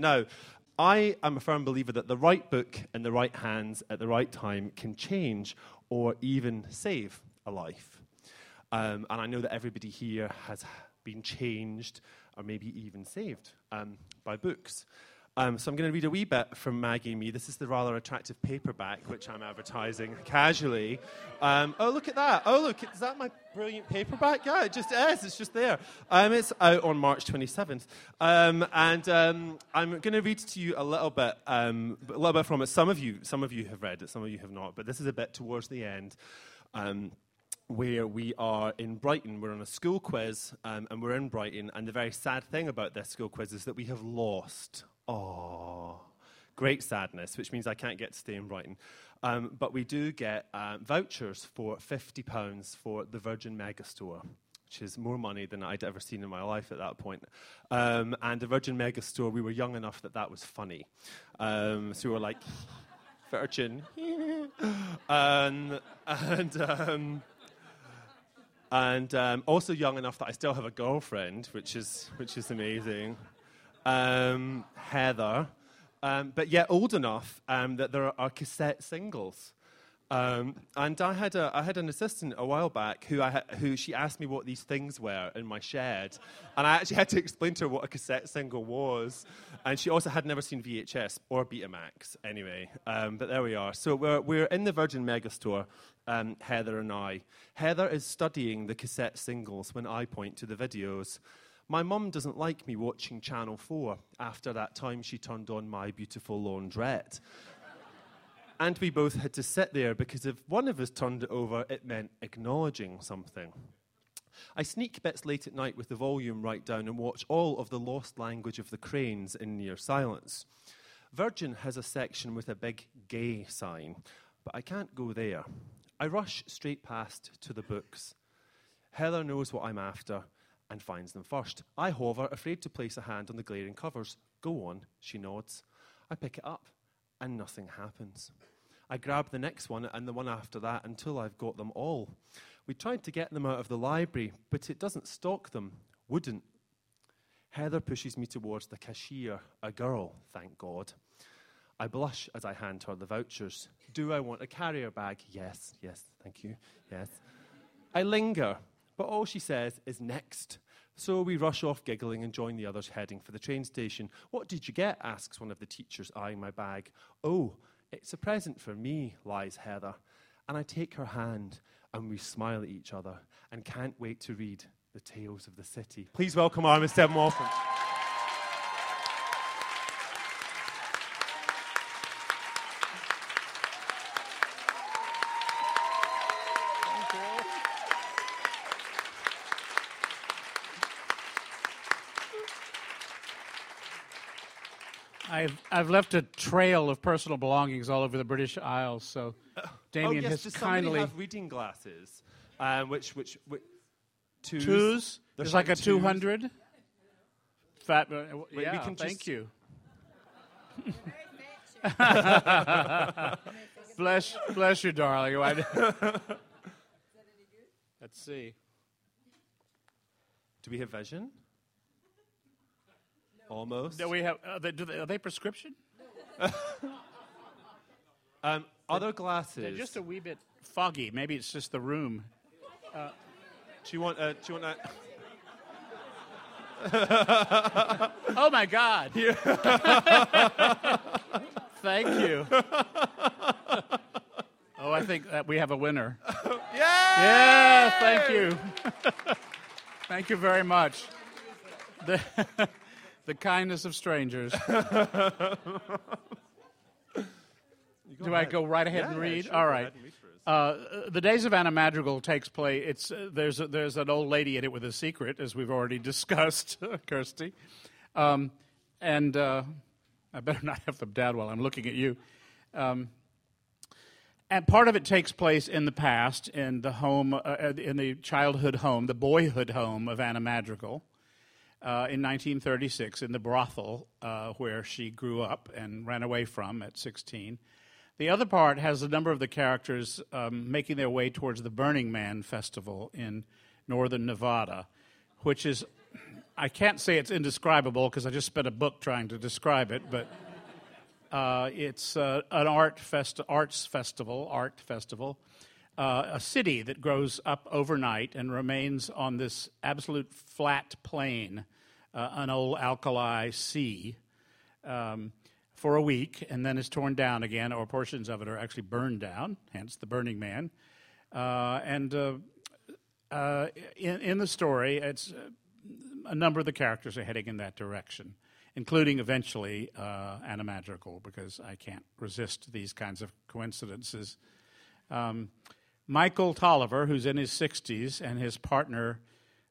No, I am a firm believer that the right book in the right hands at the right time can change or even save a life. Um, and I know that everybody here has been changed or maybe even saved um, by books. Um, so I'm going to read a wee bit from Maggie Me. This is the rather attractive paperback which I'm advertising casually. Um, oh, look at that. Oh, look, is that my brilliant paperback? Yeah, it just is. It's just there. Um, it's out on March 27th. Um, and um, I'm going to read to you a little bit, um, a little bit from it. Some of you, some of you have read it, some of you have not, but this is a bit towards the end where we are in Brighton. We're on a school quiz, um, and we're in Brighton. And the very sad thing about this school quiz is that we have lost. Oh, great sadness, which means I can't get to stay in Brighton. Um, but we do get um, vouchers for £50 for the Virgin Megastore. Which is more money than I'd ever seen in my life at that point. Um, and the Virgin Megastore, we were young enough that that was funny. Um, so we were like, Virgin. and, and um, and um, also young enough that I still have a girlfriend, which is which is amazing. Um, Heather, um, but yet old enough um, that there are cassette singles. Um, and I had, a, I had an assistant a while back who, I who she asked me what these things were in my shed. And I actually had to explain to her what a cassette single was. And she also had never seen VHS or Betamax, anyway. Um, but there we are. So we're, we're in the Virgin Megastore, um, Heather and I. Heather is studying the cassette singles when I point to the videos. My mum doesn't like me watching Channel 4 after that time she turned on My Beautiful Laundrette. And we both had to sit there because if one of us turned it over, it meant acknowledging something. I sneak bits late at night with the volume right down and watch all of the lost language of the cranes in near silence. Virgin has a section with a big gay sign, but I can't go there. I rush straight past to the books. Heather knows what I'm after and finds them first. I hover, afraid to place a hand on the glaring covers. Go on, she nods. I pick it up, and nothing happens. I grab the next one and the one after that until I've got them all. We tried to get them out of the library, but it doesn't stock them. Wouldn't. Heather pushes me towards the cashier, a girl, thank God. I blush as I hand her the vouchers. Do I want a carrier bag? Yes, yes, thank you, yes. I linger, but all she says is next. So we rush off giggling and join the others heading for the train station. What did you get? asks one of the teachers, eyeing my bag. Oh, it's a present for me, lies Heather. And I take her hand and we smile at each other and can't wait to read the tales of the city. Please welcome Armistead Stephen I've, I've left a trail of personal belongings all over the British Isles, so Damien oh, yes, has does kindly. have reading glasses, um, which, which, which twos. Twos? There's like a twos. 200. Fat, uh, we yeah, can thank just- you. bless, bless you, darling. Let's see. Do we have vision? Almost. Do we have? Uh, they, do they, are they prescription? Um, other glasses. They're just a wee bit foggy. Maybe it's just the room. do you want? Uh, do you want? that? Oh my God! Thank you. oh, I think that we have a winner. yeah. Yeah, thank you. thank you very much. The, kindness of strangers. Do I go right ahead Yeah, and yeah, read? sure, All right. ahead and read for us. Uh, the Days of Anna Madrigal takes place. It's uh, there's a, there's an old lady in it with a secret, as we've already discussed, Kirsty, um, and uh, I better not have them down while I'm looking at you. Um, and part of it takes place in the past, in the home, uh, in the childhood home, the boyhood home of Anna Madrigal, uh, in 1936, in the brothel uh, where she grew up and ran away from at 16. The other part has a number of the characters um, making their way towards the Burning Man Festival in northern Nevada, which is, I can't say it's indescribable because I just spent a book trying to describe it, but uh, it's uh, an art festi- arts festival, art festival, uh, a city that grows up overnight and remains on this absolute flat plain, uh, an old alkali sea, um, for a week, and then is torn down again, or portions of it are actually burned down, hence the Burning Man. Uh, and uh, in, in, the story, it's a number of the characters are heading in that direction, including eventually uh, Anna Madrigal, because I can't resist these kinds of coincidences. Um, Michael Tolliver, who's in his 60s, and his partner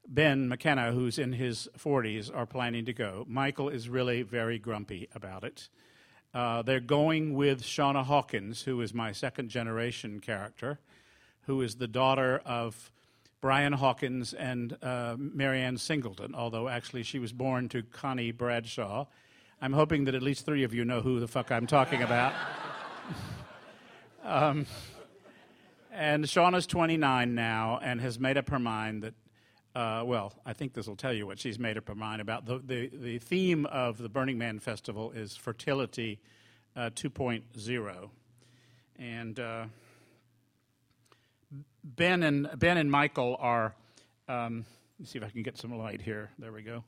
Ben McKenna, who's in his 40s, are planning to go. Michael is really very grumpy about it. Uh, they're going with Shawna Hawkins, who is my second generation character, who is the daughter of Brian Hawkins and uh, Mary Ann Singleton, although actually she was born to Connie Bradshaw. I'm hoping that at least three of you know who the fuck I'm talking about. um, and Shawna's 29 now and has made up her mind that, uh, well, I think this will tell you what she's made up her mind about. The, the, the theme of the Burning Man Festival is fertility uh, 2.0. And uh, Ben and Ben and Michael are. Um, let me see if I can get some light here. There we go.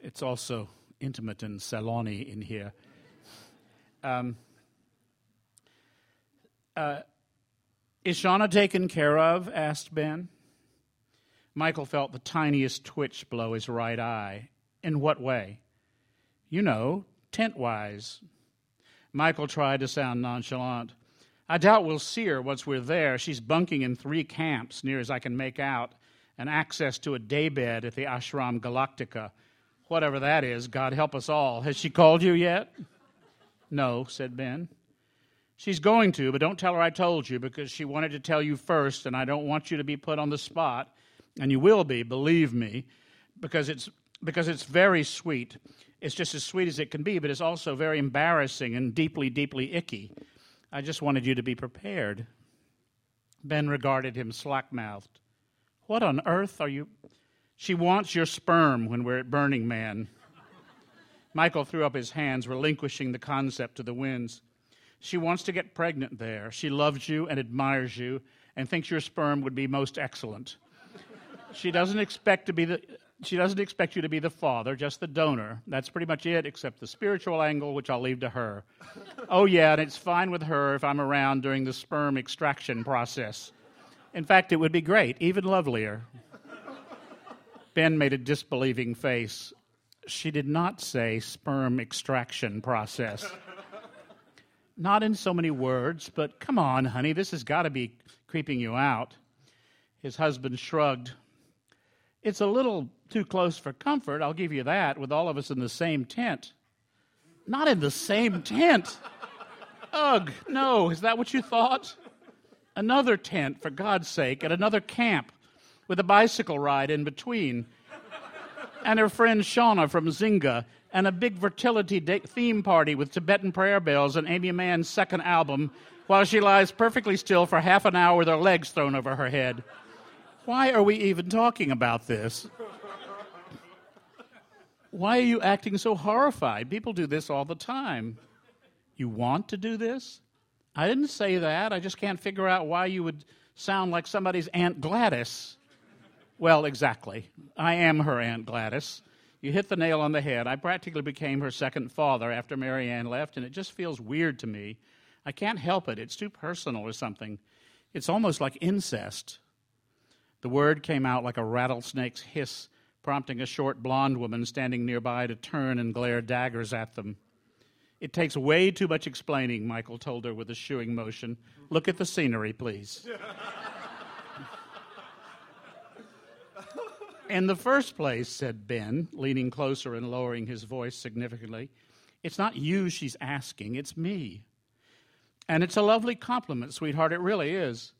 It's also intimate and salony in here. Um, uh, is Shawna taken care of? asked Ben. Michael felt the tiniest twitch below his right eye. In what way? You know, tent wise. Michael tried to sound nonchalant. I doubt we'll see her once we're there. She's bunking in three camps, near as I can make out, and access to a daybed at the Ashram Galactica. Whatever that is, God help us all. Has she called you yet? No, said Ben. She's going to, but don't tell her I told you because she wanted to tell you first, and I don't want you to be put on the spot. And you will be, believe me, because it's because it's very sweet. It's just as sweet as it can be, but it's also very embarrassing and deeply, deeply icky. I just wanted you to be prepared. Ben regarded him slack mouthed. What on earth are you? She wants your sperm when we're at Burning Man. Michael threw up his hands, relinquishing the concept to the winds. She wants to get pregnant there. She loves you and admires you and thinks your sperm would be most excellent. She doesn't expect to be the she doesn't expect you to be the father, just the donor. That's pretty much it, except the spiritual angle, which I'll leave to her. oh, yeah, and it's fine with her if I'm around during the sperm extraction process. In fact, it would be great, even lovelier. Ben made a disbelieving face. She did not say sperm extraction process. Not in so many words, but come on, honey, this has got to be creeping you out. His husband shrugged. It's a little too close for comfort, I'll give you that, with all of us in the same tent. Not in the same tent. Ugh, no, is that what you thought? Another tent, for God's sake, at another camp with a bicycle ride in between. And her friend Shauna from Zynga, and a big fertility theme party with Tibetan prayer bells and Aimee Mann's second album, while she lies perfectly still for half an hour with her legs thrown over her head. Why are we even talking about this? Why are you acting so horrified? People do this all the time. You want to do this? I didn't say that. I just can't figure out why you would sound like somebody's Aunt Gladys. Well, exactly. I am her Aunt Gladys. You hit the nail on the head. I practically became her second father after Mary Ann left, and it just feels weird to me. I can't help it. It's too personal or something. It's almost like incest. The word came out like a rattlesnake's hiss prompting a short blonde woman standing nearby to turn and glare daggers at them. It takes way too much explaining, Michael told her with a shooing motion. Look at the scenery, please. In the first place, said Ben, leaning closer and lowering his voice significantly, it's not you she's asking, it's me. And it's a lovely compliment, sweetheart, it really is.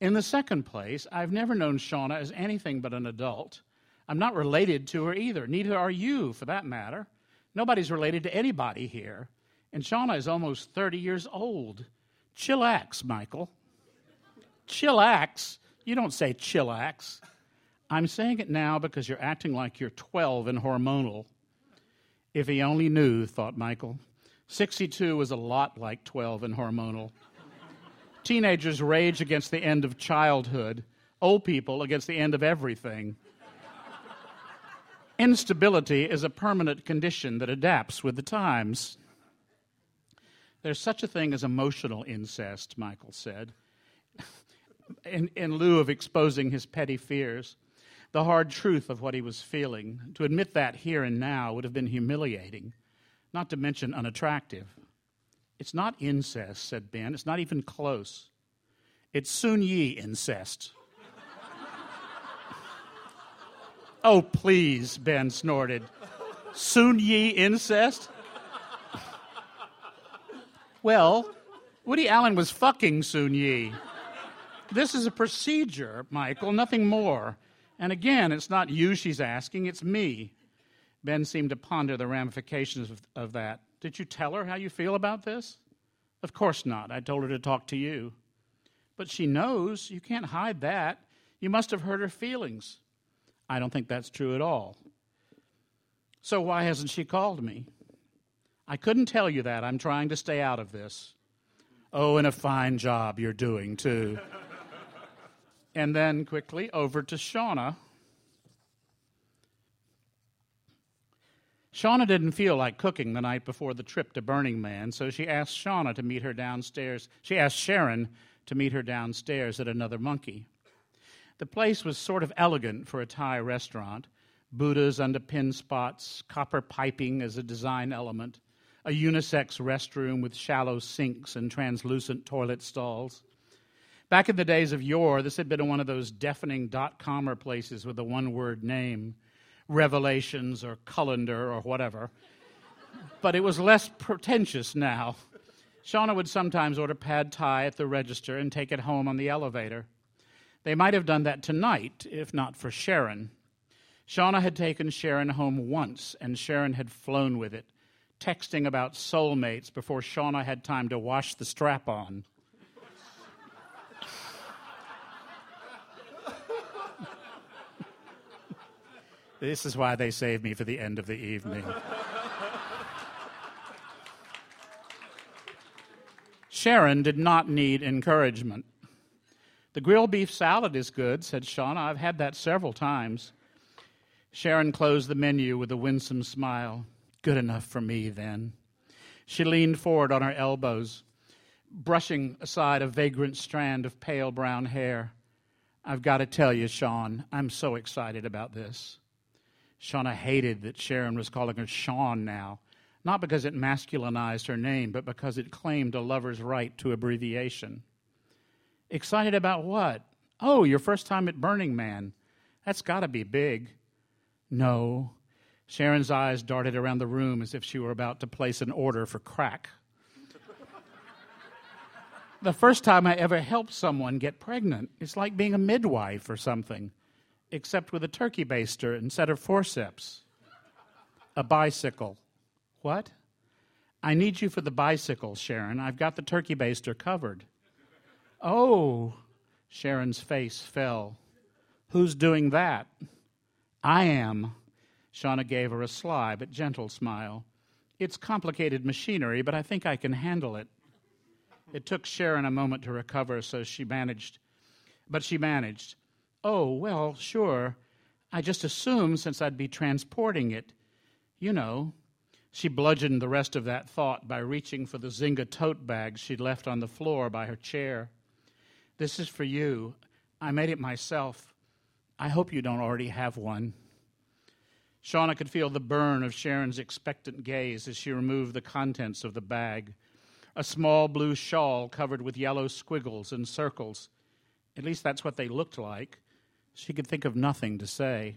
In the second place, I've never known Shawna as anything but an adult. I'm not related to her either. Neither are you, for that matter. Nobody's related to anybody here. And Shawna is almost 30 years old. Chillax, Michael. Chillax? You don't say chillax. I'm saying it now because you're acting like you're 12 and hormonal. If he only knew, thought Michael. 62 is a lot like 12 and hormonal. Teenagers rage against the end of childhood, old people against the end of everything. Instability is a permanent condition that adapts with the times. There's such a thing as emotional incest, Michael said, in, in lieu of exposing his petty fears the hard truth of what he was feeling. To admit that here and now would have been humiliating, not to mention unattractive. It's not incest, said Ben. It's not even close. It's Soon-Yi incest. oh, please, Ben snorted. Soon-Yi incest? well, Woody Allen was fucking Soon-Yi. This is a procedure, Michael, nothing more. And again, it's not you she's asking, it's me. Ben seemed to ponder the ramifications of, of that. Did you tell her how you feel about this? Of course not. I told her to talk to you. But she knows. You can't hide that. You must have hurt her feelings. I don't think that's true at all. So why hasn't she called me? I couldn't tell you that. I'm trying to stay out of this. Oh, and a fine job you're doing, too. And then quickly over to Shawna. Shawna didn't feel like cooking the night before the trip to Burning Man, so she asked Shawna to meet her downstairs. She asked Sharon to meet her downstairs at another monkey. The place was sort of elegant for a Thai restaurant Buddhas under pin spots, copper piping as a design element, a unisex restroom with shallow sinks and translucent toilet stalls. Back in the days of yore, this had been one of those deafening dot comer places with a one word name Revelations or Cullender or whatever. But it was less pretentious now. Shawna would sometimes order pad thai at the register and take it home on the elevator. They might have done that tonight, if not for Sharon. Shawna had taken Sharon home once, and Sharon had flown with it, texting about soulmates before Shawna had time to wash the strap on. This is why they saved me for the end of the evening. Sharon did not need encouragement. The grilled beef salad is good, said Shawna. I've had that several times. Sharon closed the menu with a winsome smile. Good enough for me, then. She leaned forward on her elbows, brushing aside a vagrant strand of pale brown hair. I've got to tell you, Sean, I'm so excited about this. Shawna hated that Sharon was calling her Sean now, not because it masculinized her name, but because it claimed a lover's right to abbreviation. Excited about what? Oh, your first time at Burning Man. That's got to be big. No. Sharon's eyes darted around the room as if she were about to place an order for crack. the first time I ever helped someone get pregnant, it's like being a midwife or something except with a turkey baster instead of forceps. A bicycle. What? I need you for the bicycle, Sharon. I've got the turkey baster covered. Oh, Sharon's face fell. Who's doing that? I am. Shawna gave her a sly but gentle smile. It's complicated machinery, but I think I can handle it. It took Sharon a moment to recover, so she managed. But she managed. Oh, well, sure. I just assumed since I'd be transporting it. You know. She bludgeoned the rest of that thought by reaching for the Zynga tote bag she'd left on the floor by her chair. This is for you. I made it myself. I hope you don't already have one. Shawna could feel the burn of Sharon's expectant gaze as she removed the contents of the bag a small blue shawl covered with yellow squiggles and circles. At least that's what they looked like. She could think of nothing to say.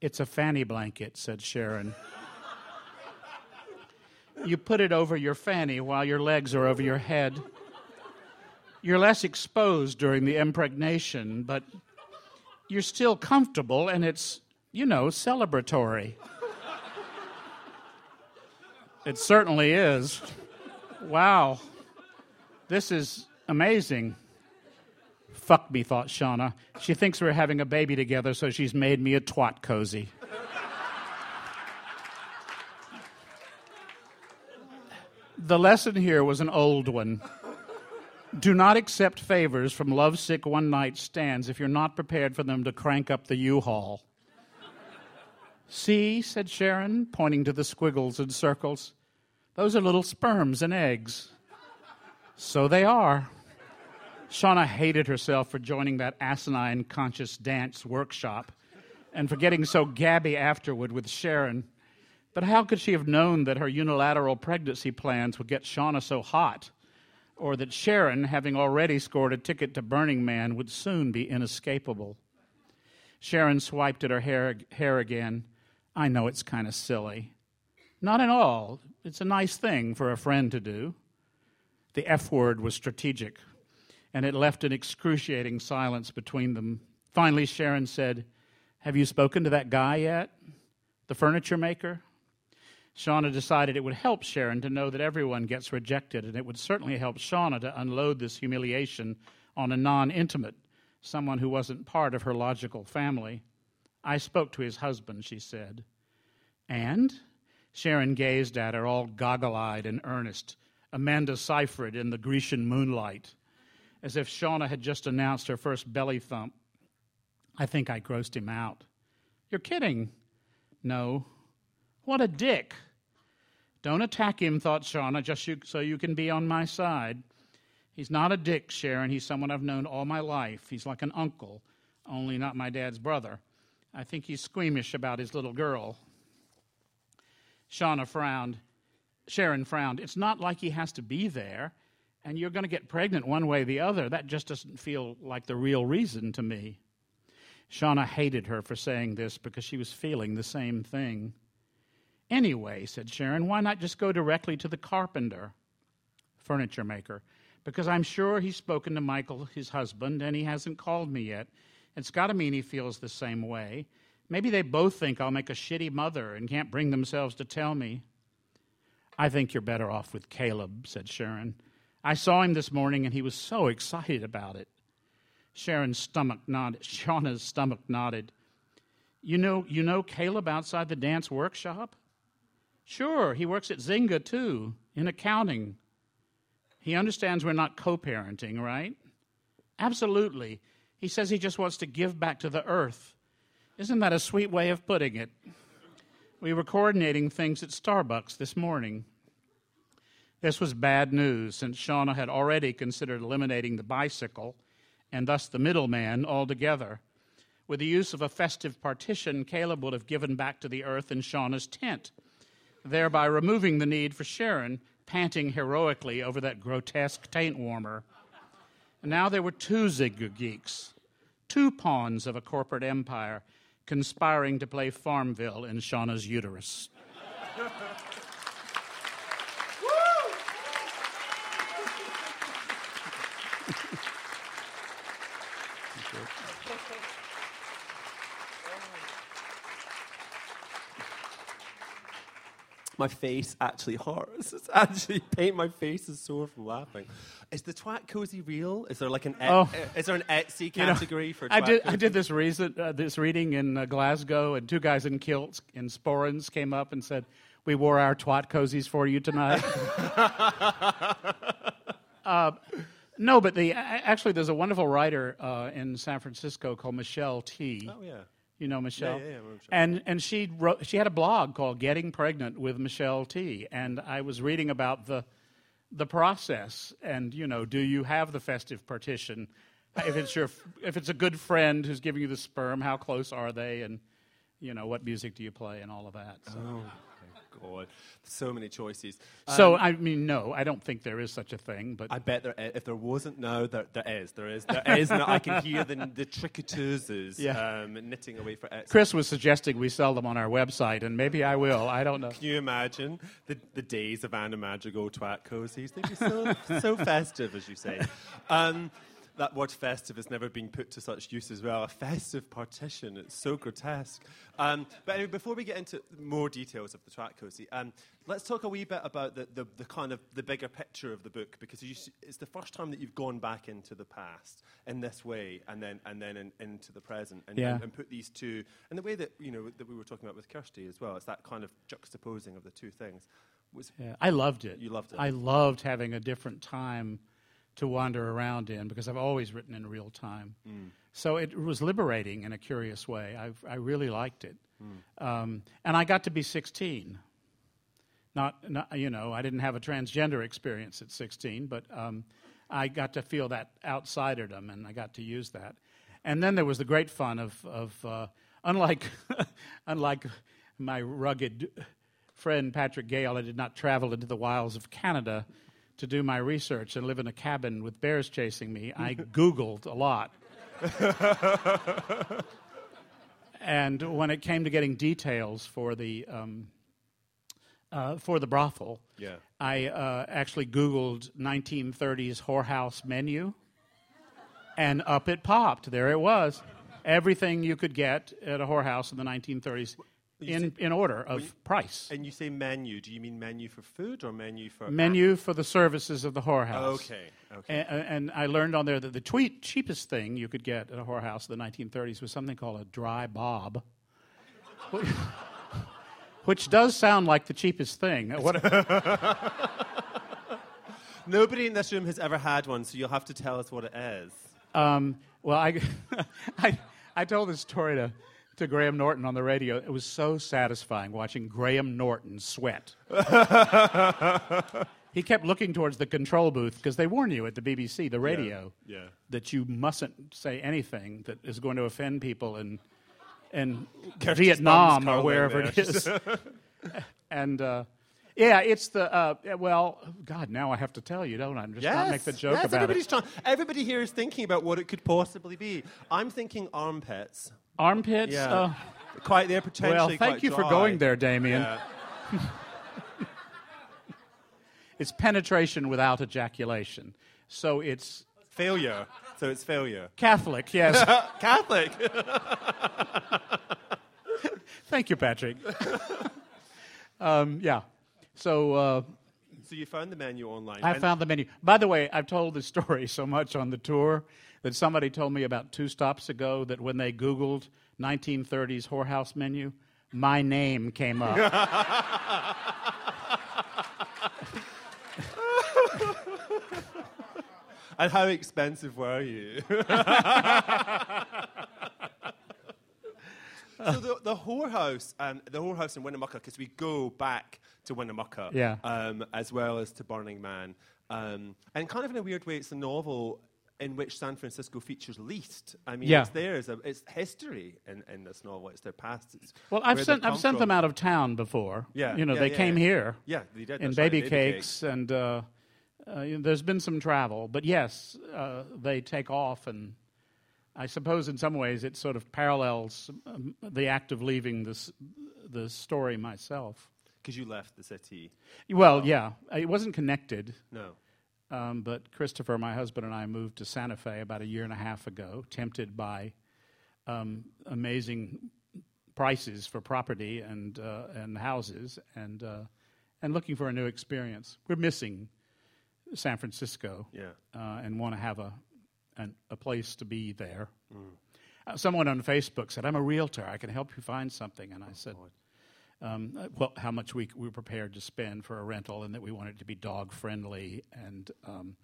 It's a fanny blanket, said Sharon. you put it over your fanny while your legs are over your head. You're less exposed during the impregnation, but you're still comfortable and it's, you know, celebratory. it certainly is. Wow. This is amazing Fuck me, thought Shawna. She thinks we're having a baby together, so she's made me a twat cozy. the lesson here was an old one. Do not accept favors from lovesick one night stands if you're not prepared for them to crank up the U Haul. See, said Sharon, pointing to the squiggles and circles. Those are little sperms and eggs. So they are. Shawna hated herself for joining that asinine conscious dance workshop and for getting so gabby afterward with Sharon. But how could she have known that her unilateral pregnancy plans would get Shawna so hot? Or that Sharon, having already scored a ticket to Burning Man, would soon be inescapable? Sharon swiped at her hair, hair again. I know it's kind of silly. Not at all. It's a nice thing for a friend to do. The F word was strategic, and it left an excruciating silence between them. Finally, Sharon said, Have you spoken to that guy yet? The furniture maker? Shawna decided it would help Sharon to know that everyone gets rejected, and it would certainly help Shawna to unload this humiliation on a non intimate, someone who wasn't part of her logical family. I spoke to his husband, she said. And? Sharon gazed at her, all goggle eyed and earnest, Amanda Seyfried in the Grecian moonlight, as if Shawna had just announced her first belly thump. I think I grossed him out. You're kidding. No. What a dick. Don't attack him, thought Shawna, just so you can be on my side. He's not a dick, Sharon. He's someone I've known all my life. He's like an uncle, only not my dad's brother. I think he's squeamish about his little girl. Shawna frowned. Sharon frowned. It's not like he has to be there, and you're going to get pregnant one way or the other. That just doesn't feel like the real reason to me. Shawna hated her for saying this because she was feeling the same thing. Anyway, said Sharon, why not just go directly to the carpenter, furniture maker? Because I'm sure he's spoken to Michael, his husband, and he hasn't called me yet. It's got to mean he feels the same way. Maybe they both think I'll make a shitty mother and can't bring themselves to tell me. I think you're better off with Caleb, said Sharon. I saw him this morning and he was so excited about it. Sharon's stomach nodded. Shawna's stomach nodded. You know, you know Caleb outside the dance workshop? Sure, he works at Zynga too, in accounting. He understands we're not co parenting, right? Absolutely. He says he just wants to give back to the earth. Isn't that a sweet way of putting it? We were coordinating things at Starbucks this morning. This was bad news since Shawna had already considered eliminating the bicycle and thus the middleman altogether. With the use of a festive partition, Caleb would have given back to the earth in Shawna's tent thereby removing the need for Sharon panting heroically over that grotesque taint warmer. And now there were two Zynga geeks, two pawns of a corporate empire, conspiring to play Farmville in Shawna's uterus. My face actually hurts. It's actually pain. My face is sore from laughing. Is the twat cozy real? Is there like an et- Oh. is there an Etsy category You know, for? Twat I did. I did this reason, uh, this reading in uh, Glasgow, and two guys in kilts in sporrans came up and said, "We wore our twat cozies for you tonight." uh, no, but the actually, there's a wonderful writer uh, in San Francisco called Michelle Tea. Oh yeah. You know Michelle, yeah, yeah, remember Michelle. and and she wrote. She had a blog called "Getting Pregnant with Michelle Tea." And I was reading about the the process, and you know, do you have the festive partition? if it's your if it's a good friend who's giving you the sperm, how close are they? And you know, what music do you play, and all of that. So, Oh god, so many choices. so Um, I mean, no, I don't think there is such a thing. But I bet there, if there wasn't no, there, there is. There is. There is. now. I can hear the the tricoteuses Yeah. um, knitting away for Etsy. Chris was suggesting we sell them on our website, and maybe I will. I don't know. Can you imagine the, the days of Anna Madrigal twat cozies? They'd be so, so festive, as you say. Um, that word festive has never been put to such use as well. A festive partition. It's so grotesque. Um, but anyway, before we get into more details of the track, Cozy, um, let's talk a wee bit about the, the, the, kind of the bigger picture of the book because you, it's the first time that you've gone back into the past in this way and then, and then in, into the present and, Yeah. and, and put these two, and the way that, you know, that we were talking about with Kirsty as well, it's that kind of juxtaposing of the two things. Was, Yeah, I loved it. You loved it. I loved having a different time to wander around in because I've always written in real time. Mm. So it was liberating in a curious way. I, I really liked it. Mm. Um, and I got to be 16. Not, not, you know, I didn't have a transgender experience at 16, but um, I got to feel that outsiderdom and I got to use that. And then there was the great fun of, of uh, unlike, unlike my rugged friend Patrick Gale, I did not travel into the wilds of Canada to do my research and live in a cabin with bears chasing me. I Googled a lot. and when it came to getting details for the, um, uh, for the brothel, Yeah. I uh, actually Googled 1930s whorehouse menu, and up it popped. There it was. Everything you could get at a whorehouse in the 1930s in, in order of price. And you say menu. Do you mean menu for food or menu for Menu for the services of the whorehouse. Okay. Okay. And, and I learned on there that the tweet, cheapest thing you could get at a whorehouse in the 1930s was something called a dry bob, which does sound like the cheapest thing. What, Nobody in this room has ever had one, so you'll have to tell us what it is. Um, well, I, I, I told this story to, to Graham Norton on the radio. It was so satisfying watching Graham Norton sweat. he kept looking towards the control booth because they warn you at the BBC, the radio, Yeah. that you mustn't say anything that is going to offend people in, in Vietnam or wherever it is. and uh, yeah, it's the, uh, well, God, now I have to tell you, don't I? I'm just not make the joke yes, about everybody's it. Trying, everybody here is thinking about what it could possibly be. I'm thinking armpits. Armpits? Yeah. Uh, quite there, potentially. Well, thank you for going there, Damien. Yeah. It's penetration without ejaculation. So it's Failure. So it's failure. Catholic, yes. Catholic. thank you, Patrick. um, yeah. So uh, so you found the menu online. I found the menu. By the way, I've told this story so much on the tour that somebody told me about two stops ago that when they Googled 1930s whorehouse menu, my name came up. And how expensive were you? So the, the whorehouse, um, the whorehouse in Winnemucca, because we go back to Winnemucca, Yeah. um, as well as to Burning Man, um, and kind of in a weird way, it's a novel in which San Francisco features least. I mean, Yeah. it's a, it's history in, in this novel. It's their past. It's Well, I've sent I've sent them out of town before. Yeah, you know yeah, they yeah, came here. Yeah, they did. in that's right, Babycakes, and uh, uh, you know, there's been some travel. But yes, uh, they take off, and I suppose in some ways it sort of parallels um, the act of leaving this the story myself. Because you left the city. Well, yeah, it wasn't connected. No. Um, but Christopher, my husband, and I moved to Santa Fe about a year and a half ago, tempted by um, amazing prices for property and uh, and houses, and uh, and looking for a new experience. We're missing San Francisco, Yeah. uh, and want to have a an, a place to be there. Uh, someone on Facebook said, "I'm a realtor. I can help you find something," and I said. Um, uh, well, how much we, we were prepared to spend for a rental, and that we wanted it to be dog friendly and um,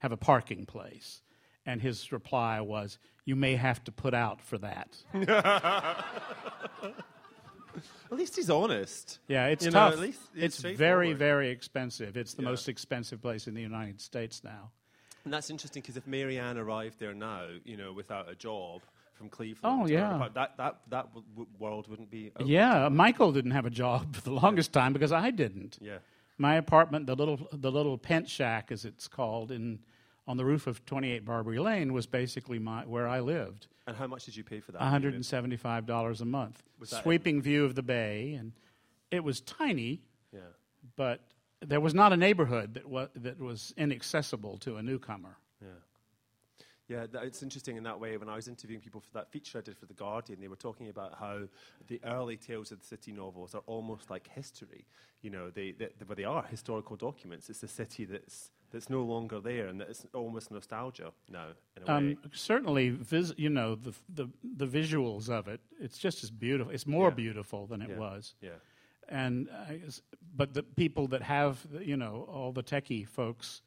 have a parking place. And his reply was, "You may have to put out for that." At least he's honest. Yeah, it's You know, tough. at least it's it's very, very expensive. It's the Yeah. most expensive place in the United States now. And that's interesting because if Mary Ann arrived there now, you know, without a job from Cleveland, Oh, yeah. that that that w- w- world wouldn't be. Yeah, Michael didn't have a job for the longest time because I didn't. Yeah. My apartment, the little the little pent shack, as it's called, in on the roof of 28 Barbary Lane, was basically my where I lived. And how much did you pay for that? $175 a month. Sweeping view of the bay, and it was tiny, Yeah. but there was not a neighborhood that was that was inaccessible to a newcomer. Yeah. Yeah, that, it's interesting in that way. When I was interviewing people for that feature I did for The Guardian, they were talking about how the early Tales of the City novels are almost like history. You know, they, they, they, they are historical documents. It's a city that's, that's no longer there and it's almost nostalgia now, in a Um, certainly, vis- you know, the, the, the visuals of it, it's just as beautiful. It's more Yeah. beautiful than it Yeah. was. Yeah. And but the people that have, you know, all the techie folks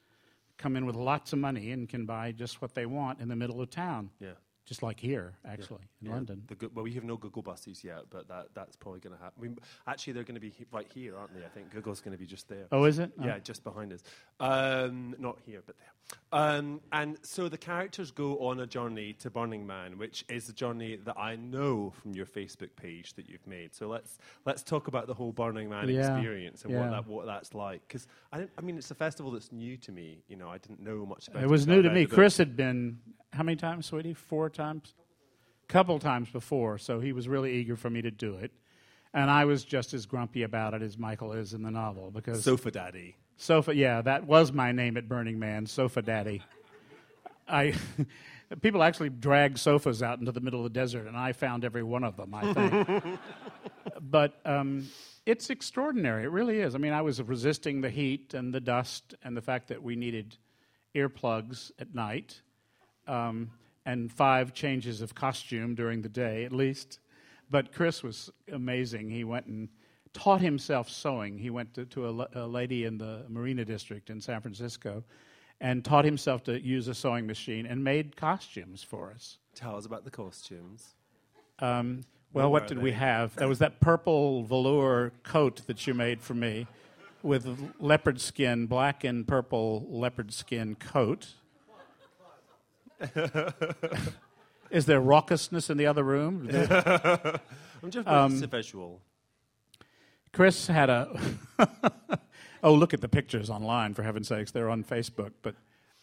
come in with lots of money and can buy just what they want in the middle of town, Yeah. Just like here, actually, in Yeah. London. The go- well, we have no Google buses yet, but that, that's probably going to happen. We, actually, they're going to be he- right here, aren't they? I think Google's going to be just there. Oh, is it? Yeah, just behind us. Um, not here, but there. Um, and so the characters go on a journey to Burning Man, which is a journey that I know from your Facebook page that you've made. So let's let's talk about the whole Burning Man Yeah, experience and yeah. what that what that's like. Because I, I mean, it's a festival that's new to me. You know, I didn't know much about it. It was new to me. Chris had been how many times, sweetie? Four times, couple times before. So he was really eager for me to do it, and I was just as grumpy about it as Michael is in the novel because Sofa Daddy. sofa. Yeah, that was my name at Burning Man, Sofa Daddy. I people actually dragged sofas out into the middle of the desert, and I found every one of them. I think, but um, it's extraordinary. It really is. I mean, I was resisting the heat and the dust and the fact that we needed earplugs at night um, and five changes of costume during the day at least. But Chris was amazing. He went and taught himself sewing. He went to, to a, a lady in the Marina District in San Francisco and taught himself to use a sewing machine and made costumes for us. Tell us about the costumes. Um, well, What did we have? There was that purple velour coat that you made for me with leopard skin, black and purple leopard skin coat. Is there raucousness in the other room? I'm just Um, a visual. Chris had a. oh, look at the pictures online, for heaven's sakes. They're on Facebook. But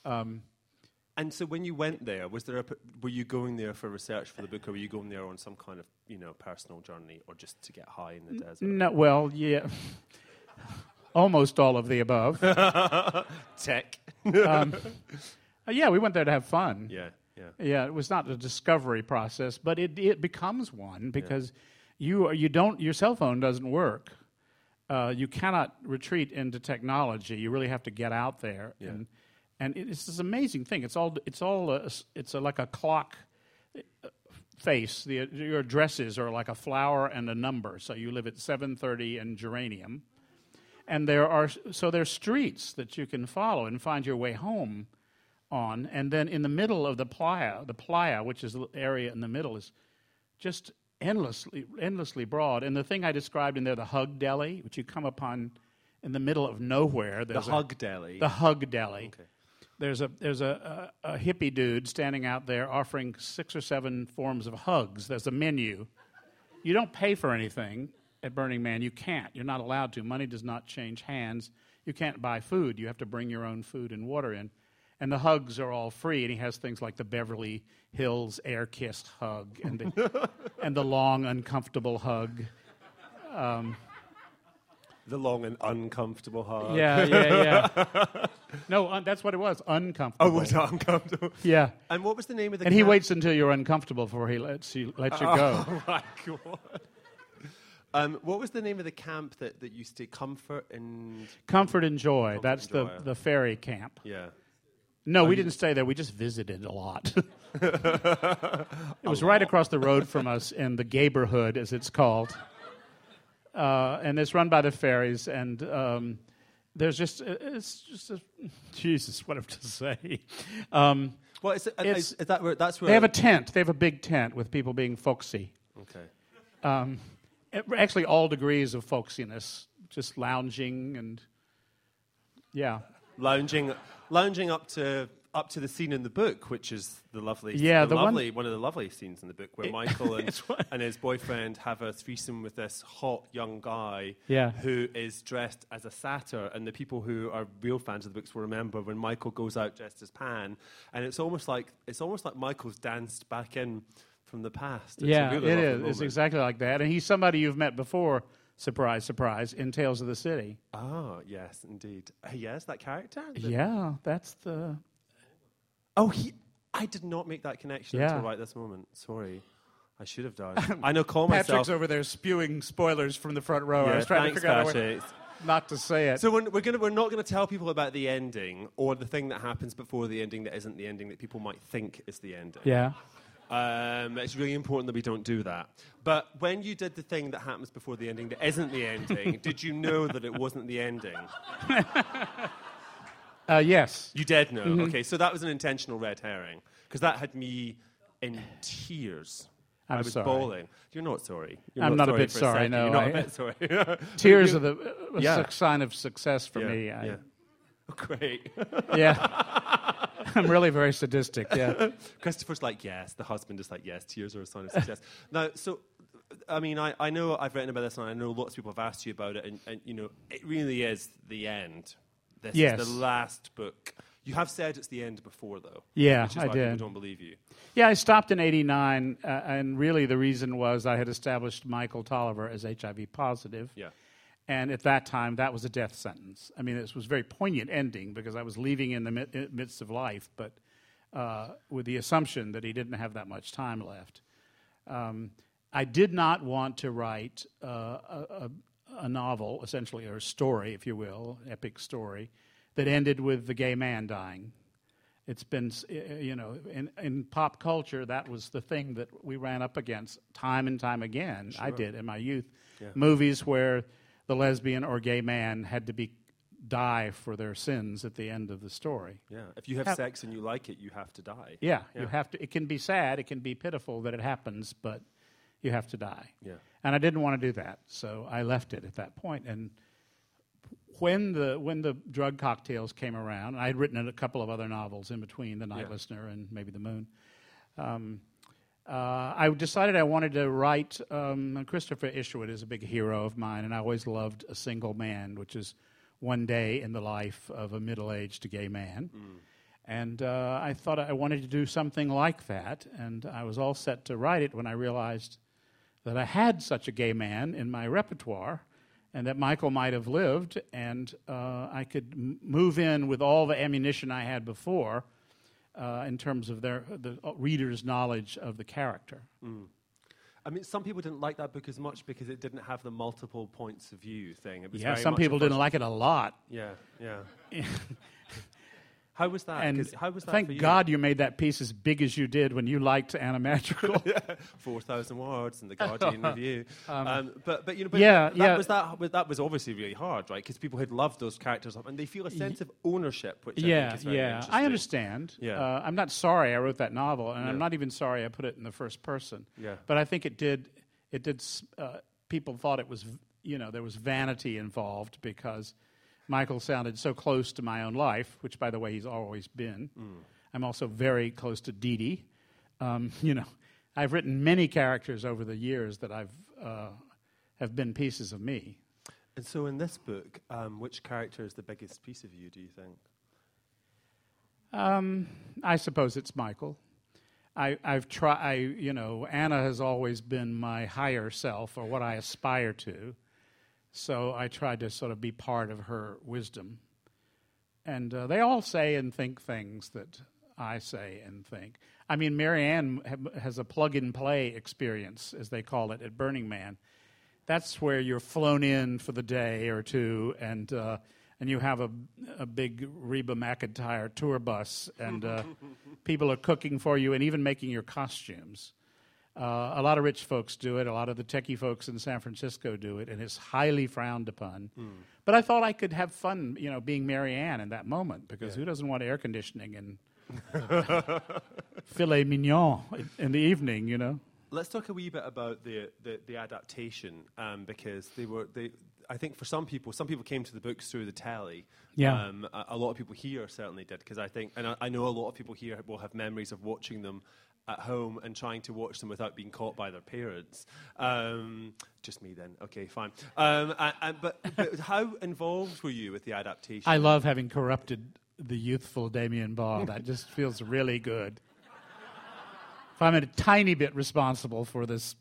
And so when you went there, was there a, were you going there for research for the book, or were you going there on some kind of you know personal journey, or just to get high in the desert? no, well, yeah. Almost all of the above. Tech. Uh, yeah, we went there to have fun. yeah, yeah. Yeah, it was not a discovery process, but it it becomes one because you you don't your cell phone doesn't work. Uh, you cannot retreat into technology. You really have to get out there, Yeah. and and it's this amazing thing. It's all it's all a, it's a, like a clock uh, face. The, your addresses are like a flower and a number. So you live at seven thirty in Geranium, and there are so there's streets that you can follow and find your way home on, and then in the middle of the playa, the playa, which is the area in the middle, is just endlessly, endlessly broad. And the thing I described in there, the hug deli, which you come upon in the middle of nowhere. The There's a- hug deli. The hug deli. Okay. There's a there's a, a, a hippie dude standing out there offering six or seven forms of hugs. There's a menu. You don't pay for anything at Burning Man. You can't. You're not allowed to. Money does not change hands. You can't buy food. You have to bring your own food and water in. And the hugs are all free. And he has things like the Beverly Hills air kissed hug and the, and the long, uncomfortable hug. the long and uncomfortable hug. Yeah, yeah, yeah. no, un- that's what it was. Uncomfortable. Oh, was it uncomfortable? Yeah. And what was the name of the? And he waits until you're uncomfortable before he lets you, lets you go. Oh my god. Um, what was the name of the camp that, that you stayed? Comfort and Comfort and joy. Comfort That's and the, Joy. the faerie camp. yeah. No, we didn't stay there. We just visited a lot. it was right across the road from us in the Gayborhood, as it's called. Uh, and it's run by the faeries. And um, there's just, it's just, a, Jesus, what have to say? Um, Well, is, It's- is, is that where that's where they have a tent. They have a big tent with people being folksy. okay. Um, it- actually, all degrees of folksiness, just lounging and, yeah. lounging lounging up to up to the scene in the book, which is the lovely, Yeah, the the one- lovely one of the lovely scenes in the book where Michael and, and his boyfriend have a threesome with this hot young guy Yeah. who is dressed as a satyr, and the people who are real fans of the books will remember when Michael goes out dressed as Pan, and it's almost like it's almost like Michael's danced back in from the past. It's yeah, really it is. It's exactly like that. And he's somebody you've met before, surprise, surprise, in Tales of the City. Ah, yes, indeed. Uh, yes, that character. The- Yeah, that's the. Oh, he. I did not make that connection Yeah. until right this moment. Sorry. I should have done. I know, call myself. Patrick's over there spewing spoilers from the front row. I Yeah, was trying thanks, to figure out Patrick. way not to say it. So we're, we're, gonna, we're not going to tell people about the ending or the thing that happens before the ending that isn't the ending that people might think is the ending. yeah. Um, it's really important that we don't do that. But when you did the thing that happens before the ending that isn't the ending, did you know that it wasn't the ending? Uh, yes. You did know. Mm-hmm. Okay, so that was an intentional red herring because that had me in tears. I'm I was sorry. bawling. You're not sorry. You're I'm not a sorry bit sorry, second. no, You're not I- a bit sorry. Tears are the uh, Yeah. sign of success for yeah, me. I, yeah. Great. yeah. I'm really very sadistic. Yeah. Christopher's like, yes. The husband is like, yes. Tears are a sign of success. now, so, I mean, I, I know I've written about this, and I know lots of people have asked you about it, and, and you know, it really is the end. This Yes. is the last book. You have said it's the end before, though. Yeah, which is I did. people don't believe you. Yeah, I stopped in 89, uh, and really the reason was I had established Michael Tolliver as HIV positive. Yeah. And at that time, that was a death sentence. I mean, it was a very poignant ending because I was leaving in the midst of life, but uh, with the assumption that he didn't have that much time left. Um, I did not want to write uh, a, a, a novel, essentially, or a story, if you will, epic story, that ended with the gay man dying. It's been, you know, in, in pop culture, that was the thing that we ran up against time and time again. I did in my youth. Movies where the lesbian or gay man had to be die for their sins at the end of the story. Yeah. If you have sex and you like it, you have to die. Yeah, Yeah. you have to. It can be sad, it can be pitiful that it happens, but you have to die. Yeah. And I didn't want to do that, so I left it at that point. And when the when the drug cocktails came around, I had written a couple of other novels in between, The Night Yeah. Listener and maybe The Moon. Um, uh, I decided I wanted to write. Um, Christopher Isherwood is a big hero of mine, and I always loved A Single Man, which is one day in the life of a middle-aged gay man. And uh, I thought I wanted to do something like that, and I was all set to write it when I realized that I had such a gay man in my repertoire, and that Michael might have lived, and uh, I could m- move in with all the ammunition I had before uh, in terms of their the uh, reader's knowledge of the character. I mean, some people didn't like that book as much because it didn't have the multiple points of view thing. It was Yeah, some people didn't like it a lot. Yeah, yeah. How was that? And How was that thank for you? God you made that piece as big as you did when you liked Anna Madrigal. 4,000 words in the Guardian review. Um, but, but, you know, but yeah, that, yeah. Was that, was- that was obviously really hard, right? Because people had loved those characters up and they feel a sense of ownership, which I yeah, think is very yeah. interesting. I understand. Yeah. Uh, I'm not sorry I wrote that novel, and Yeah. I'm not even sorry I put it in the first person. Yeah. But I think it did. It did. Uh, people thought it was, you know, there was vanity involved because Michael sounded so close to my own life, which, by the way, he's always been. Mm. I'm also very close to DeDe. Um, you know, I've written many characters over the years that I've uh, have been pieces of me. And so in this book, um, which character is the biggest piece of you, do you think? Um, I suppose it's Michael. I, I've tried. I, you know, Anna has always been my higher self, or what I aspire to. So I tried to sort of be part of her wisdom. And uh, they all say and think things that I say and think. I mean, Mary Ann has a plug-and-play experience, as they call it, at Burning Man. That's where you're flown in for the day or two, and uh, and you have a, a big Reba McEntire tour bus, and uh, people are cooking for you and even making your costumes. Uh, a lot of rich folks do it. A lot of the techie folks in San Francisco do it, and it's highly frowned upon. But I thought I could have fun, you know, being Mary Ann in that moment because who doesn't want air conditioning and filet mignon in, in the evening, you know? Let's talk a wee bit about the, the, the adaptation um, because they were they. I think for some people, some people came to the books through the telly. Yeah. Um, a, a lot of people here certainly did because I think, and I, I know a lot of people here will have memories of watching them at home and trying to watch them without being caught by their parents. Um, just me then. Okay, fine. Um, and, and, but, but how involved were you with the adaptation? I love having corrupted the youthful Damian Barr. That just feels really good. If I'm a tiny bit responsible for this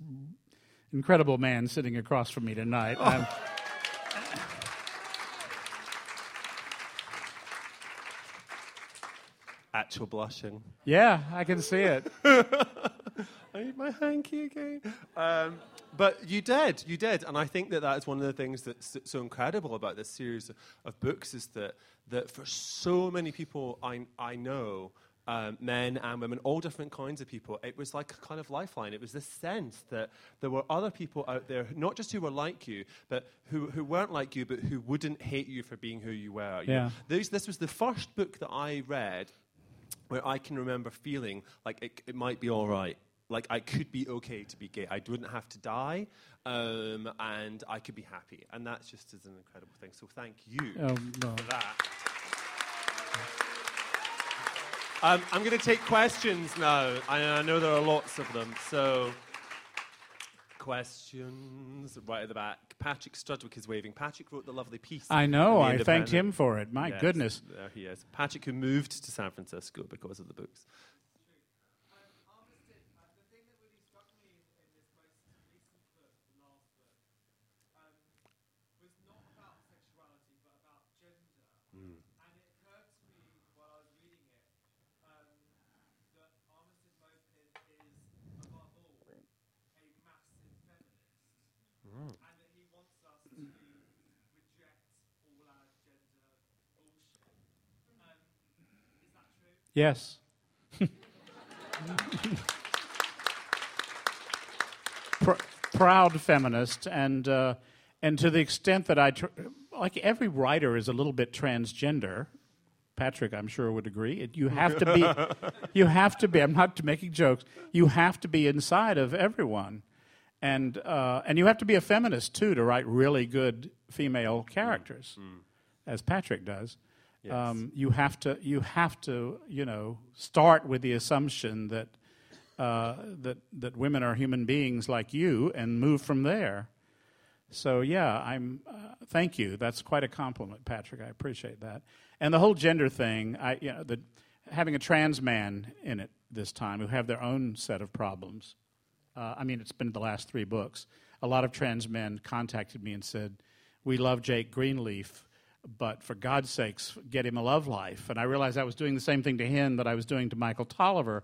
incredible man sitting across from me tonight, I'm, Actual blushing. Yeah, I can see it. I need my hanky again. Um, but you did, you did, and I think that that is one of the things that's so incredible about this series of books is that that for so many people I I know. Um, men and women, all different kinds of people. It was like a kind of lifeline. It was this sense that there were other people out there, not just who were like you, but who, who weren't like you, but who wouldn't hate you for being who you were. You Yeah. this was the first book that I read where I can remember feeling like it, it might be all right. Like I could be okay to be gay. I wouldn't have to die, um, and I could be happy. And that's just is an incredible thing. So thank you Oh, no. for that. Um, I'm going to take questions now. I, I know there are lots of them. So questions right at the back. Patrick Strudwick is waving. Patrick wrote the lovely piece. I know. I thanked him for it. My Yes, goodness. There he is. Patrick, who moved to San Francisco because of the books. Yes. Pr- proud feminist, and uh, and to the extent that I, tr- like every writer, is a little bit transgender. Patrick, I'm sure would agree. It, you have to be, you have to be. I'm not making jokes. You have to be inside of everyone, and uh, and you have to be a feminist too to write really good female characters, as Patrick does. Yes. Um, you have to you have to you know start with the assumption that uh, that that women are human beings like you and move from there. So yeah, I'm. Uh, thank you. That's quite a compliment, Patrick. I appreciate that. And the whole gender thing, I you know, the, having a trans man in it this time who have their own set of problems. Uh, I mean, it's been the last three books. A lot of trans men contacted me and said, "We love Jake Greenleaf, but for God's sakes, get him a love life." And I realized I was doing the same thing to him that I was doing to Michael Tolliver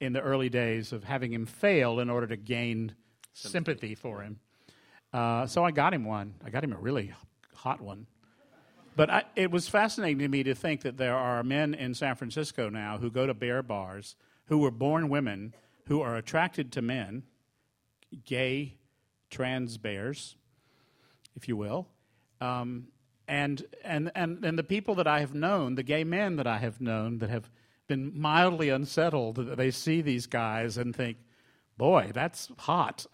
in the early days of having him fail in order to gain sympathy for him. Uh, so I got him one. I got him a really hot one. But I, it was fascinating to me to think that there are men in San Francisco now who go to bear bars who were born women who are attracted to men, gay, trans bears, if you will. Um, and, and, and, and the people that I have known, the gay men that I have known that have been mildly unsettled, that they see these guys and think, boy, that's hot.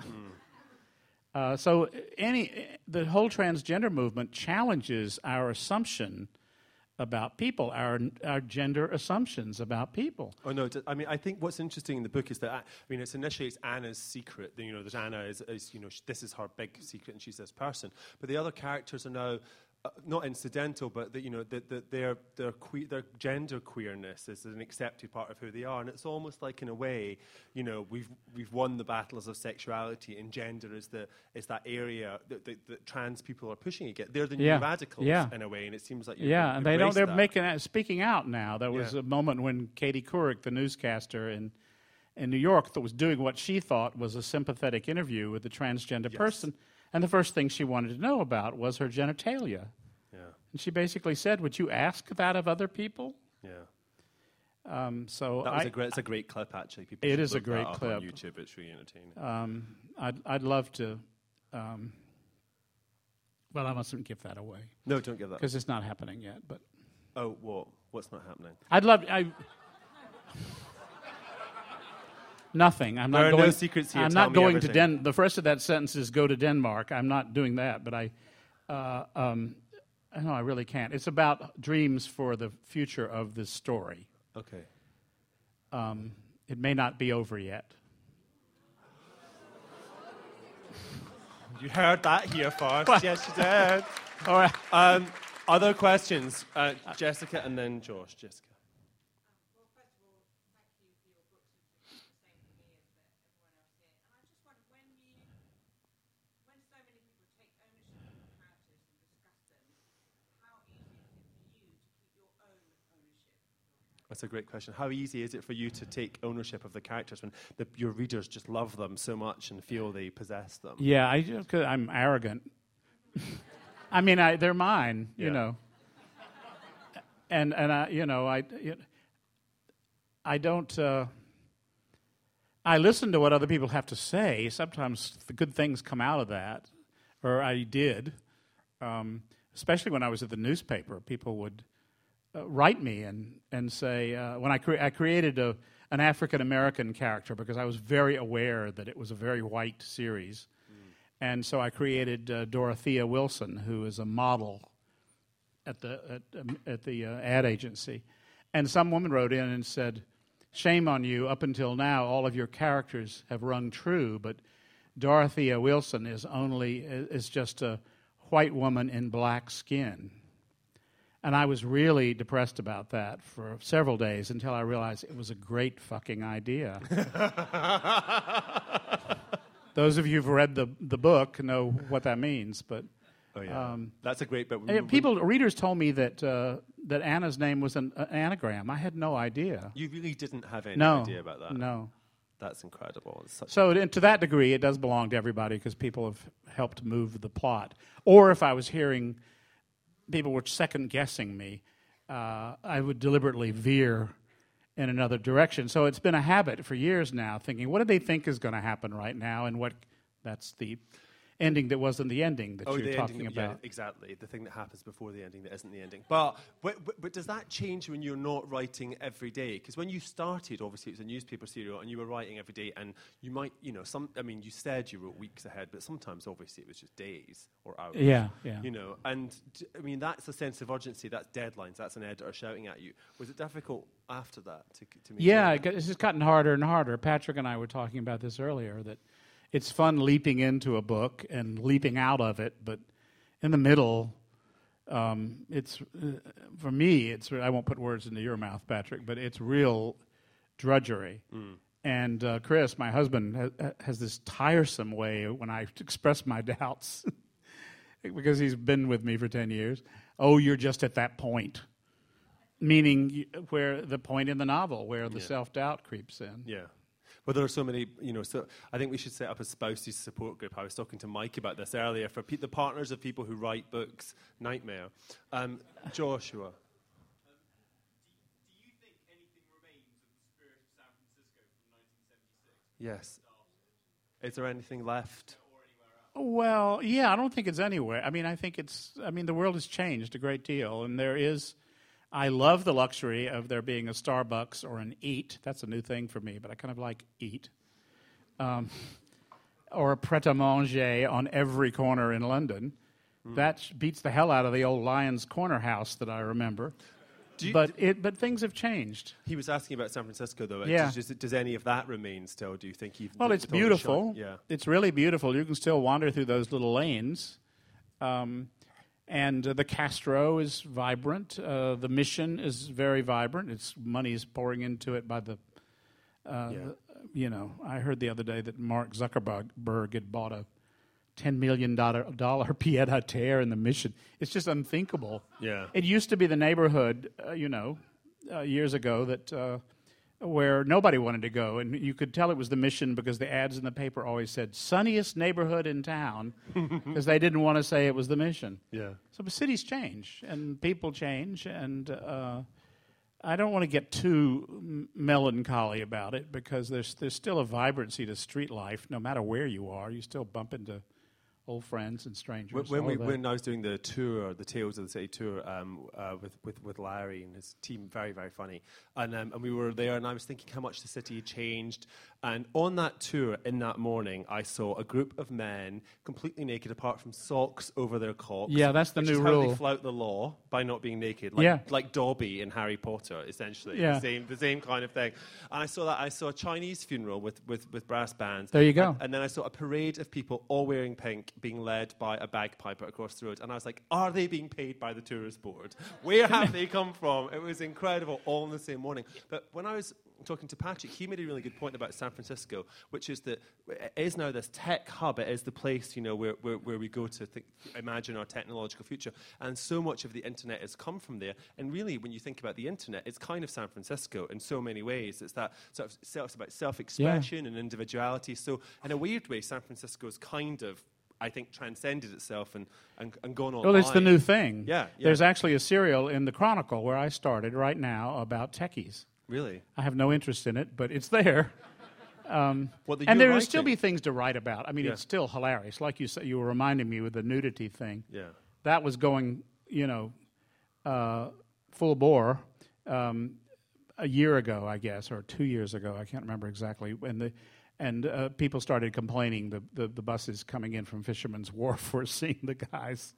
Uh, so any the whole transgender movement challenges our assumption about people, our our gender assumptions about people. Oh no! I mean, I think what's interesting in the book is that I mean, it's initially it's Anna's secret. You know, that Anna is, is you know sh- this is her big secret, and she's this person. But the other characters are now not incidental, but that you know that that their their que- their gender queerness is an accepted part of who they are, and it's almost like in a way, you know, we've we've won the battles of sexuality, and gender is the is that area that, that, that trans people are pushing against. They're the Yeah. new radicals Yeah. in a way, and it seems like Yeah, and they don't. They're that. making uh, speaking out now. There was Yeah. a moment when Katie Couric, the newscaster in in New York, that was doing what she thought was a sympathetic interview with a transgender Yes. person, and the first thing she wanted to know about was her genitalia. Yeah, And she basically said, "Would you ask that of other people?" yeah. Um, so That was I, a great. It's a great clip, actually. People It should a look that great up clip. on YouTube. It's really entertaining. um, I'd, I'd love to. Um, well, I mustn't give that away no, don't give that. because it's not happening yet. But Oh, what? What's not happening? I'd love. I, nothing. I'm There not are no going. secrets here. I'm Tell not going to. Den. The first of that sentence is go to Denmark. I'm not doing that, but I. Uh, um, no, I really can't. It's about dreams for the future of this story. Okay. Um, it may not be over yet. You heard that here first. yes, you did. All right. Um, other questions? Uh, Jessica and then Josh. Jessica. Well, first of all, thank you for your books and for doing the same for me as for everyone else here. And I just wondered when you, when so many people take ownership of your characters and discuss them, how easy is it for you to keep your own ownership? A That's a great question. How easy is it for you to take ownership of the characters when the, your readers just love them so much and feel they possess them? Yeah, I just, cause I'm arrogant. I mean, I, they're mine, you know. And and I, you know, I, I don't. Uh, I listen to what other people have to say. Sometimes the good things come out of that, or I did. Um, especially when I was at the newspaper, people would uh, write me and and say uh, when I cre- I created a an African American character because I was very aware that it was a very white series, and so I created uh, Dorothea Wilson, who is a model at the at, um, at the uh, ad agency, and some woman wrote in and said, "Shame on you! Up until now, all of your characters have rung true, but Dorothea Wilson is only is just a white woman in black skin." And I was really depressed about that for several days until I realized it was a great fucking idea. Those of you who've read the, the book know what that means, but Oh, yeah. Um, That's a great bit. uh, people, readers told me that uh, that Anna's name was an, an anagram. I had no idea. You really didn't have any no idea about that. No. That's incredible. So to that degree, it does belong to everybody because people have helped move the plot. Or if I was hearing people were second guessing me, uh, I would deliberately veer in another direction. So it's been a habit for years now, thinking, what do they think is going to happen right now, and what that's the ending that wasn't the ending that Oh, you're talking about. Yeah, exactly. The thing that happens before the ending that isn't the ending. But, but, but, does that change when you're not writing every day? Because when you started, obviously, it was a newspaper serial and you were writing every day, and you might, you know, some, I mean, you said you wrote weeks ahead, but sometimes, obviously, it was just days or hours. Yeah, yeah. You know, and d- I mean, that's a sense of urgency, that's deadlines, that's an editor shouting at you. Was it difficult after that to, to Yeah, it's just gotten harder and harder. Patrick and I were talking about this earlier that it's fun leaping into a book and leaping out of it, but in the middle, um, it's uh, for me. It's I won't put words into your mouth, Patrick, but it's real drudgery. And uh, Chris, my husband, ha- has this tiresome way when I express my doubts, because he's been with me for ten years. Oh, you're just at that point meaning where the point in the novel where the Yeah. self doubt creeps in. Yeah. Well, there are so many, you know, so I think we should set up a spouses support group. I was talking to Mike about this earlier for pe- the partners of people who write books, Nightmare. Um, Joshua. Do you think anything remains of the spirit of San Francisco from 1976 Yes. Is there anything left? or anywhere else? Well, yeah, I don't think it's anywhere. I mean, I think it's. I mean, the world has changed a great deal, and there is. I love the luxury of there being a Starbucks or an Eat. That's a new thing for me, but I kind of like Eat. Um, or a Pret a Manger on every corner in London. That beats the hell out of the old Lyons Corner house that I remember. You- but it, but things have changed. He was asking about San Francisco, though. Yeah. Does, does any of that remain still, do you think? Even Well, it's with all the beautiful. Yeah. It's really beautiful. You can still wander through those little lanes. Um, and uh, the Castro is vibrant. Uh, the Mission is very vibrant. It's money is pouring into it by the, uh, Yeah. the- you know. I heard the other day that Mark Zuckerberg had bought a ten million dollar dollar pied a terre in the Mission. It's just unthinkable. Yeah. It used to be the neighborhood, uh, you know, uh, years ago that uh, where nobody wanted to go, and you could tell it was the mission because the ads in the paper always said "sunniest neighborhood in town," because they didn't want to say it was the mission. Yeah. So the cities change and people change, and uh, I don't want to get too m- melancholy about it because there's there's still a vibrancy to street life. No matter where you are, you still bump into old friends and strangers. When, when, we, when I was doing the tour, the Tales of the City tour um, uh, with, with, with Larry and his team, very, very funny. And, um, and we were there, and I was thinking how much the city had changed. And on that tour, in that morning, I saw a group of men completely naked, apart from socks over their cocks. Yeah, that's the which new is how rule. they flout the law by not being naked, like, Yeah. like Dobby in Harry Potter, essentially. Yeah. The same, the same kind of thing. And I saw that. I saw a Chinese funeral with, with, with brass bands. There you go. And, and then I saw a parade of people all wearing pink being led by a bagpiper across the road. And I was like, are they being paid by the tourist board? Where have they come from? It was incredible all in the same morning. But when I was talking to Patrick, he made a really good point about San Francisco, which is that it is now this tech hub. It is the place, you know, where, where, where we go to think, imagine our technological future. And so much of the internet has come from there. And really, when you think about the internet, it's kind of San Francisco in so many ways. It's that sort of self, it's about self-expression and individuality. So, in a weird way, San Francisco Francisco's kind of I think transcended itself and, and, and gone online. Well, it's the new thing. Yeah, yeah. There's actually a serial in the Chronicle where I started right now about techies. Really? I have no interest in it, but it's there. Um, What, that and there will still be things to write about. I mean, Yeah. it's still hilarious. Like you said, you were reminding me with the nudity thing. Yeah. That was going, you know, uh, full bore um, a year ago, I guess, or two years ago. I can't remember exactly. And the and uh, people started complaining. The, the the buses coming in from Fisherman's Wharf were seeing the guys.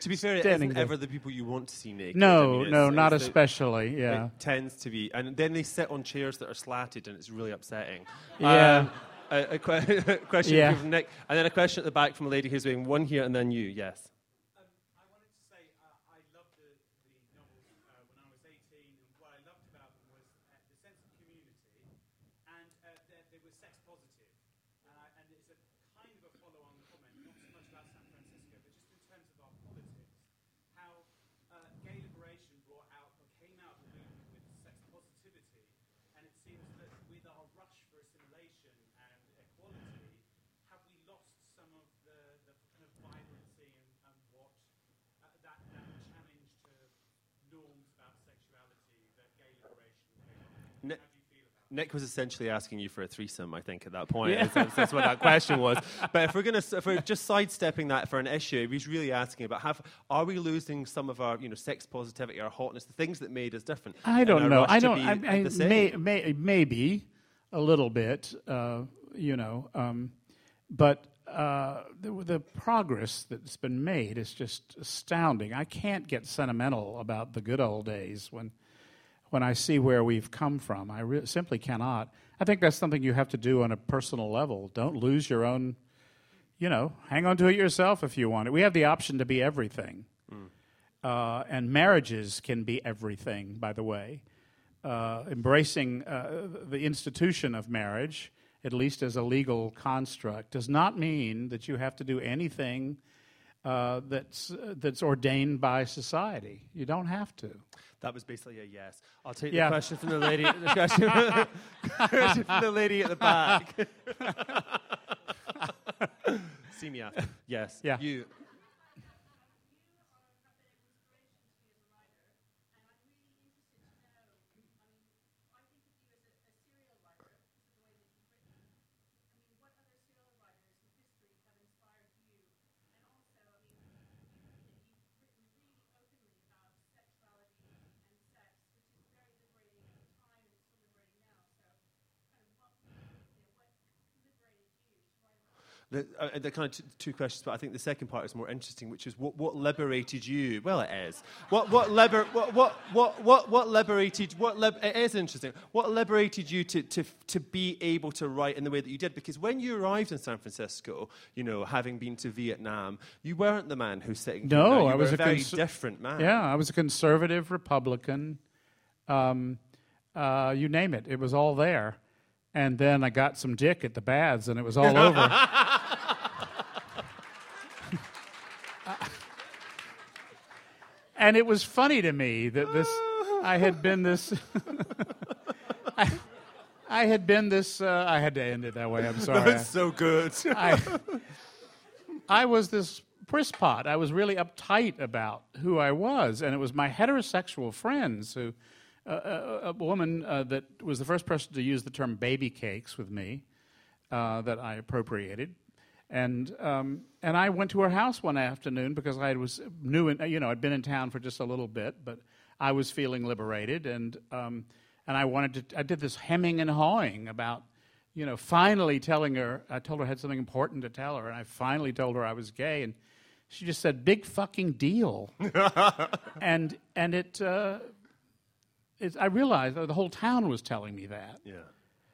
To be fair, it isn't ever the people you want to see naked. I No, mean, no, not the- especially. Yeah. It tends to be, and then they sit on chairs that are slatted, and it's really upsetting. Yeah. Um, a, a que- question Yeah. from Nick, and then a question at the back from a lady who's doing one here and then you. Yes. Um, I wanted to say uh, I loved the, the novels uh, when I was 18, and what I loved about them was uh, the sense of community, and uh, they, they were sex positive. And, I, and it's a kind of a follow-on comment, not so much about San Francisco, but just in terms of our politics, how uh, gay liberation brought out or came out of the movement with sex positivity, and it seems that with our rush for assimilation and equality, have we lost some of the, the kind of vibrancy and, and what uh, that, that challenge to norms about sexuality that gay liberation came up with? Nick- How do you feel about it? Nick was essentially asking you for a threesome, I think, at that point. That's, that's what that question was. But if we're going to, if we're just sidestepping that for an issue, he's really asking about have, are we losing some of our, you know, sex positivity, our hotness, the things that made us different? I don't know. I don't. I, I may, may, maybe a little bit, uh, you know, um, but uh, the, the progress that's been made is just astounding. I can't get sentimental about the good old days when, when I see where we've come from. I re- simply cannot. I think that's something you have to do on a personal level. Don't lose your own. You know, hang on to it yourself if you want it. We have the option to be everything. Uh, and marriages can be everything, by the way. Uh, embracing uh, the institution of marriage, at least as a legal construct, does not mean that you have to do anything uh, that's, uh, that's ordained by society. You don't have to. That was basically a yes. I'll take Yeah. the question from the lady. the question, question from the lady at the back. See me after. Yes. Yeah. You. The, uh, the kind of t- two questions, but I think the second part is more interesting, which is what, what liberated you? Well, it is. What what liber what what what what, what liberated what lib- it is interesting. What liberated you to, to to be able to write in the way that you did? Because when you arrived in San Francisco, you know, having been to Vietnam, you weren't the man who's sitting. No, down. You I was a a very cons- different man. Yeah, I was a conservative Republican. Um, uh, you name it, it was all there. And then I got some dick at the baths, and it was all over. and it was funny to me that this, I had been this. I, I had been this. Uh, I had to end it that way. I'm sorry. That's so good. I, I was this prisspot. I was really uptight about who I was, and it was my heterosexual friends who, a, a woman uh, that was the first person to use the term baby cakes with me, uh, that I appropriated, and um, and I went to her house one afternoon because I was new, in, you know, I'd been in town for just a little bit, but I was feeling liberated, and um, and I wanted to. I did this hemming and hawing about you know, finally telling her, I told her I had something important to tell her, and I finally told her I was gay, and she just said, "Big fucking deal," and and it, uh, it, I realized the whole town was telling me that, yeah.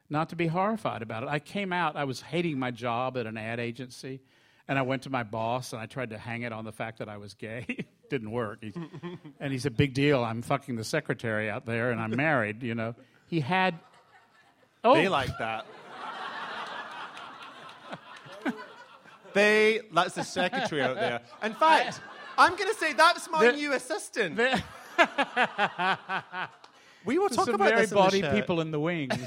not to be horrified about it. I came out, I was hating my job at an ad agency, and I went to my boss and I tried to hang it on the fact that I was gay. Didn't work. He, and he said, "Big deal. I'm fucking the secretary out there, and I'm married." You know, he had Oh. They like that. they, that's the secretary out there. In fact, I'm going to say that's my The- new assistant. There- we will talk about very this in the body people in the wings.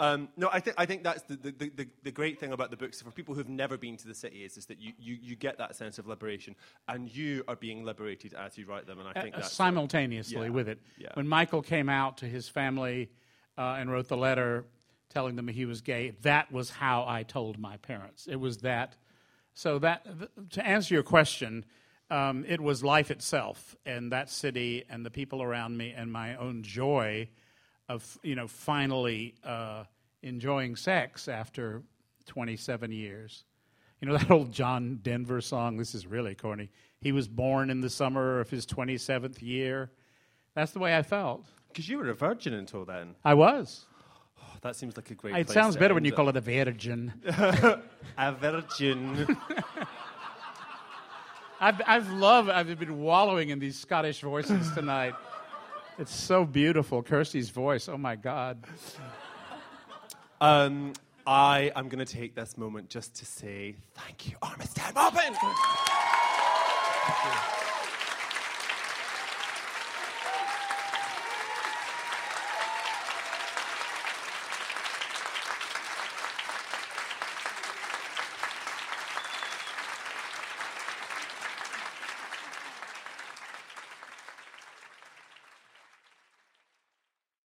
Um, no, I think I think that's the, the, the, the, the great thing about the books for people who've never been to the city is, is that you, you, you get that sense of liberation, and you are being liberated as you write them. And I think uh, that's simultaneously yeah, with it. yeah. When Michael came out to his family uh, and wrote the letter telling them he was gay, that was how I told my parents. It was that. So that th- to answer your question, um, it was life itself and that city and the people around me and my own joy of you know finally uh, enjoying sex after 27 years. You know that old John Denver song? This is really corny. He was born in the summer of his 27th year. That's the way I felt. because you were a virgin until then. I was. Oh, that seems like a great. It sounds better when you call it a virgin. a virgin. I've, I've loved, I've been wallowing in these Scottish voices tonight. It's so beautiful. Kirsty's voice, oh my God. um, I am going to take this moment just to say thank you, Armistead Maupin. Thank you.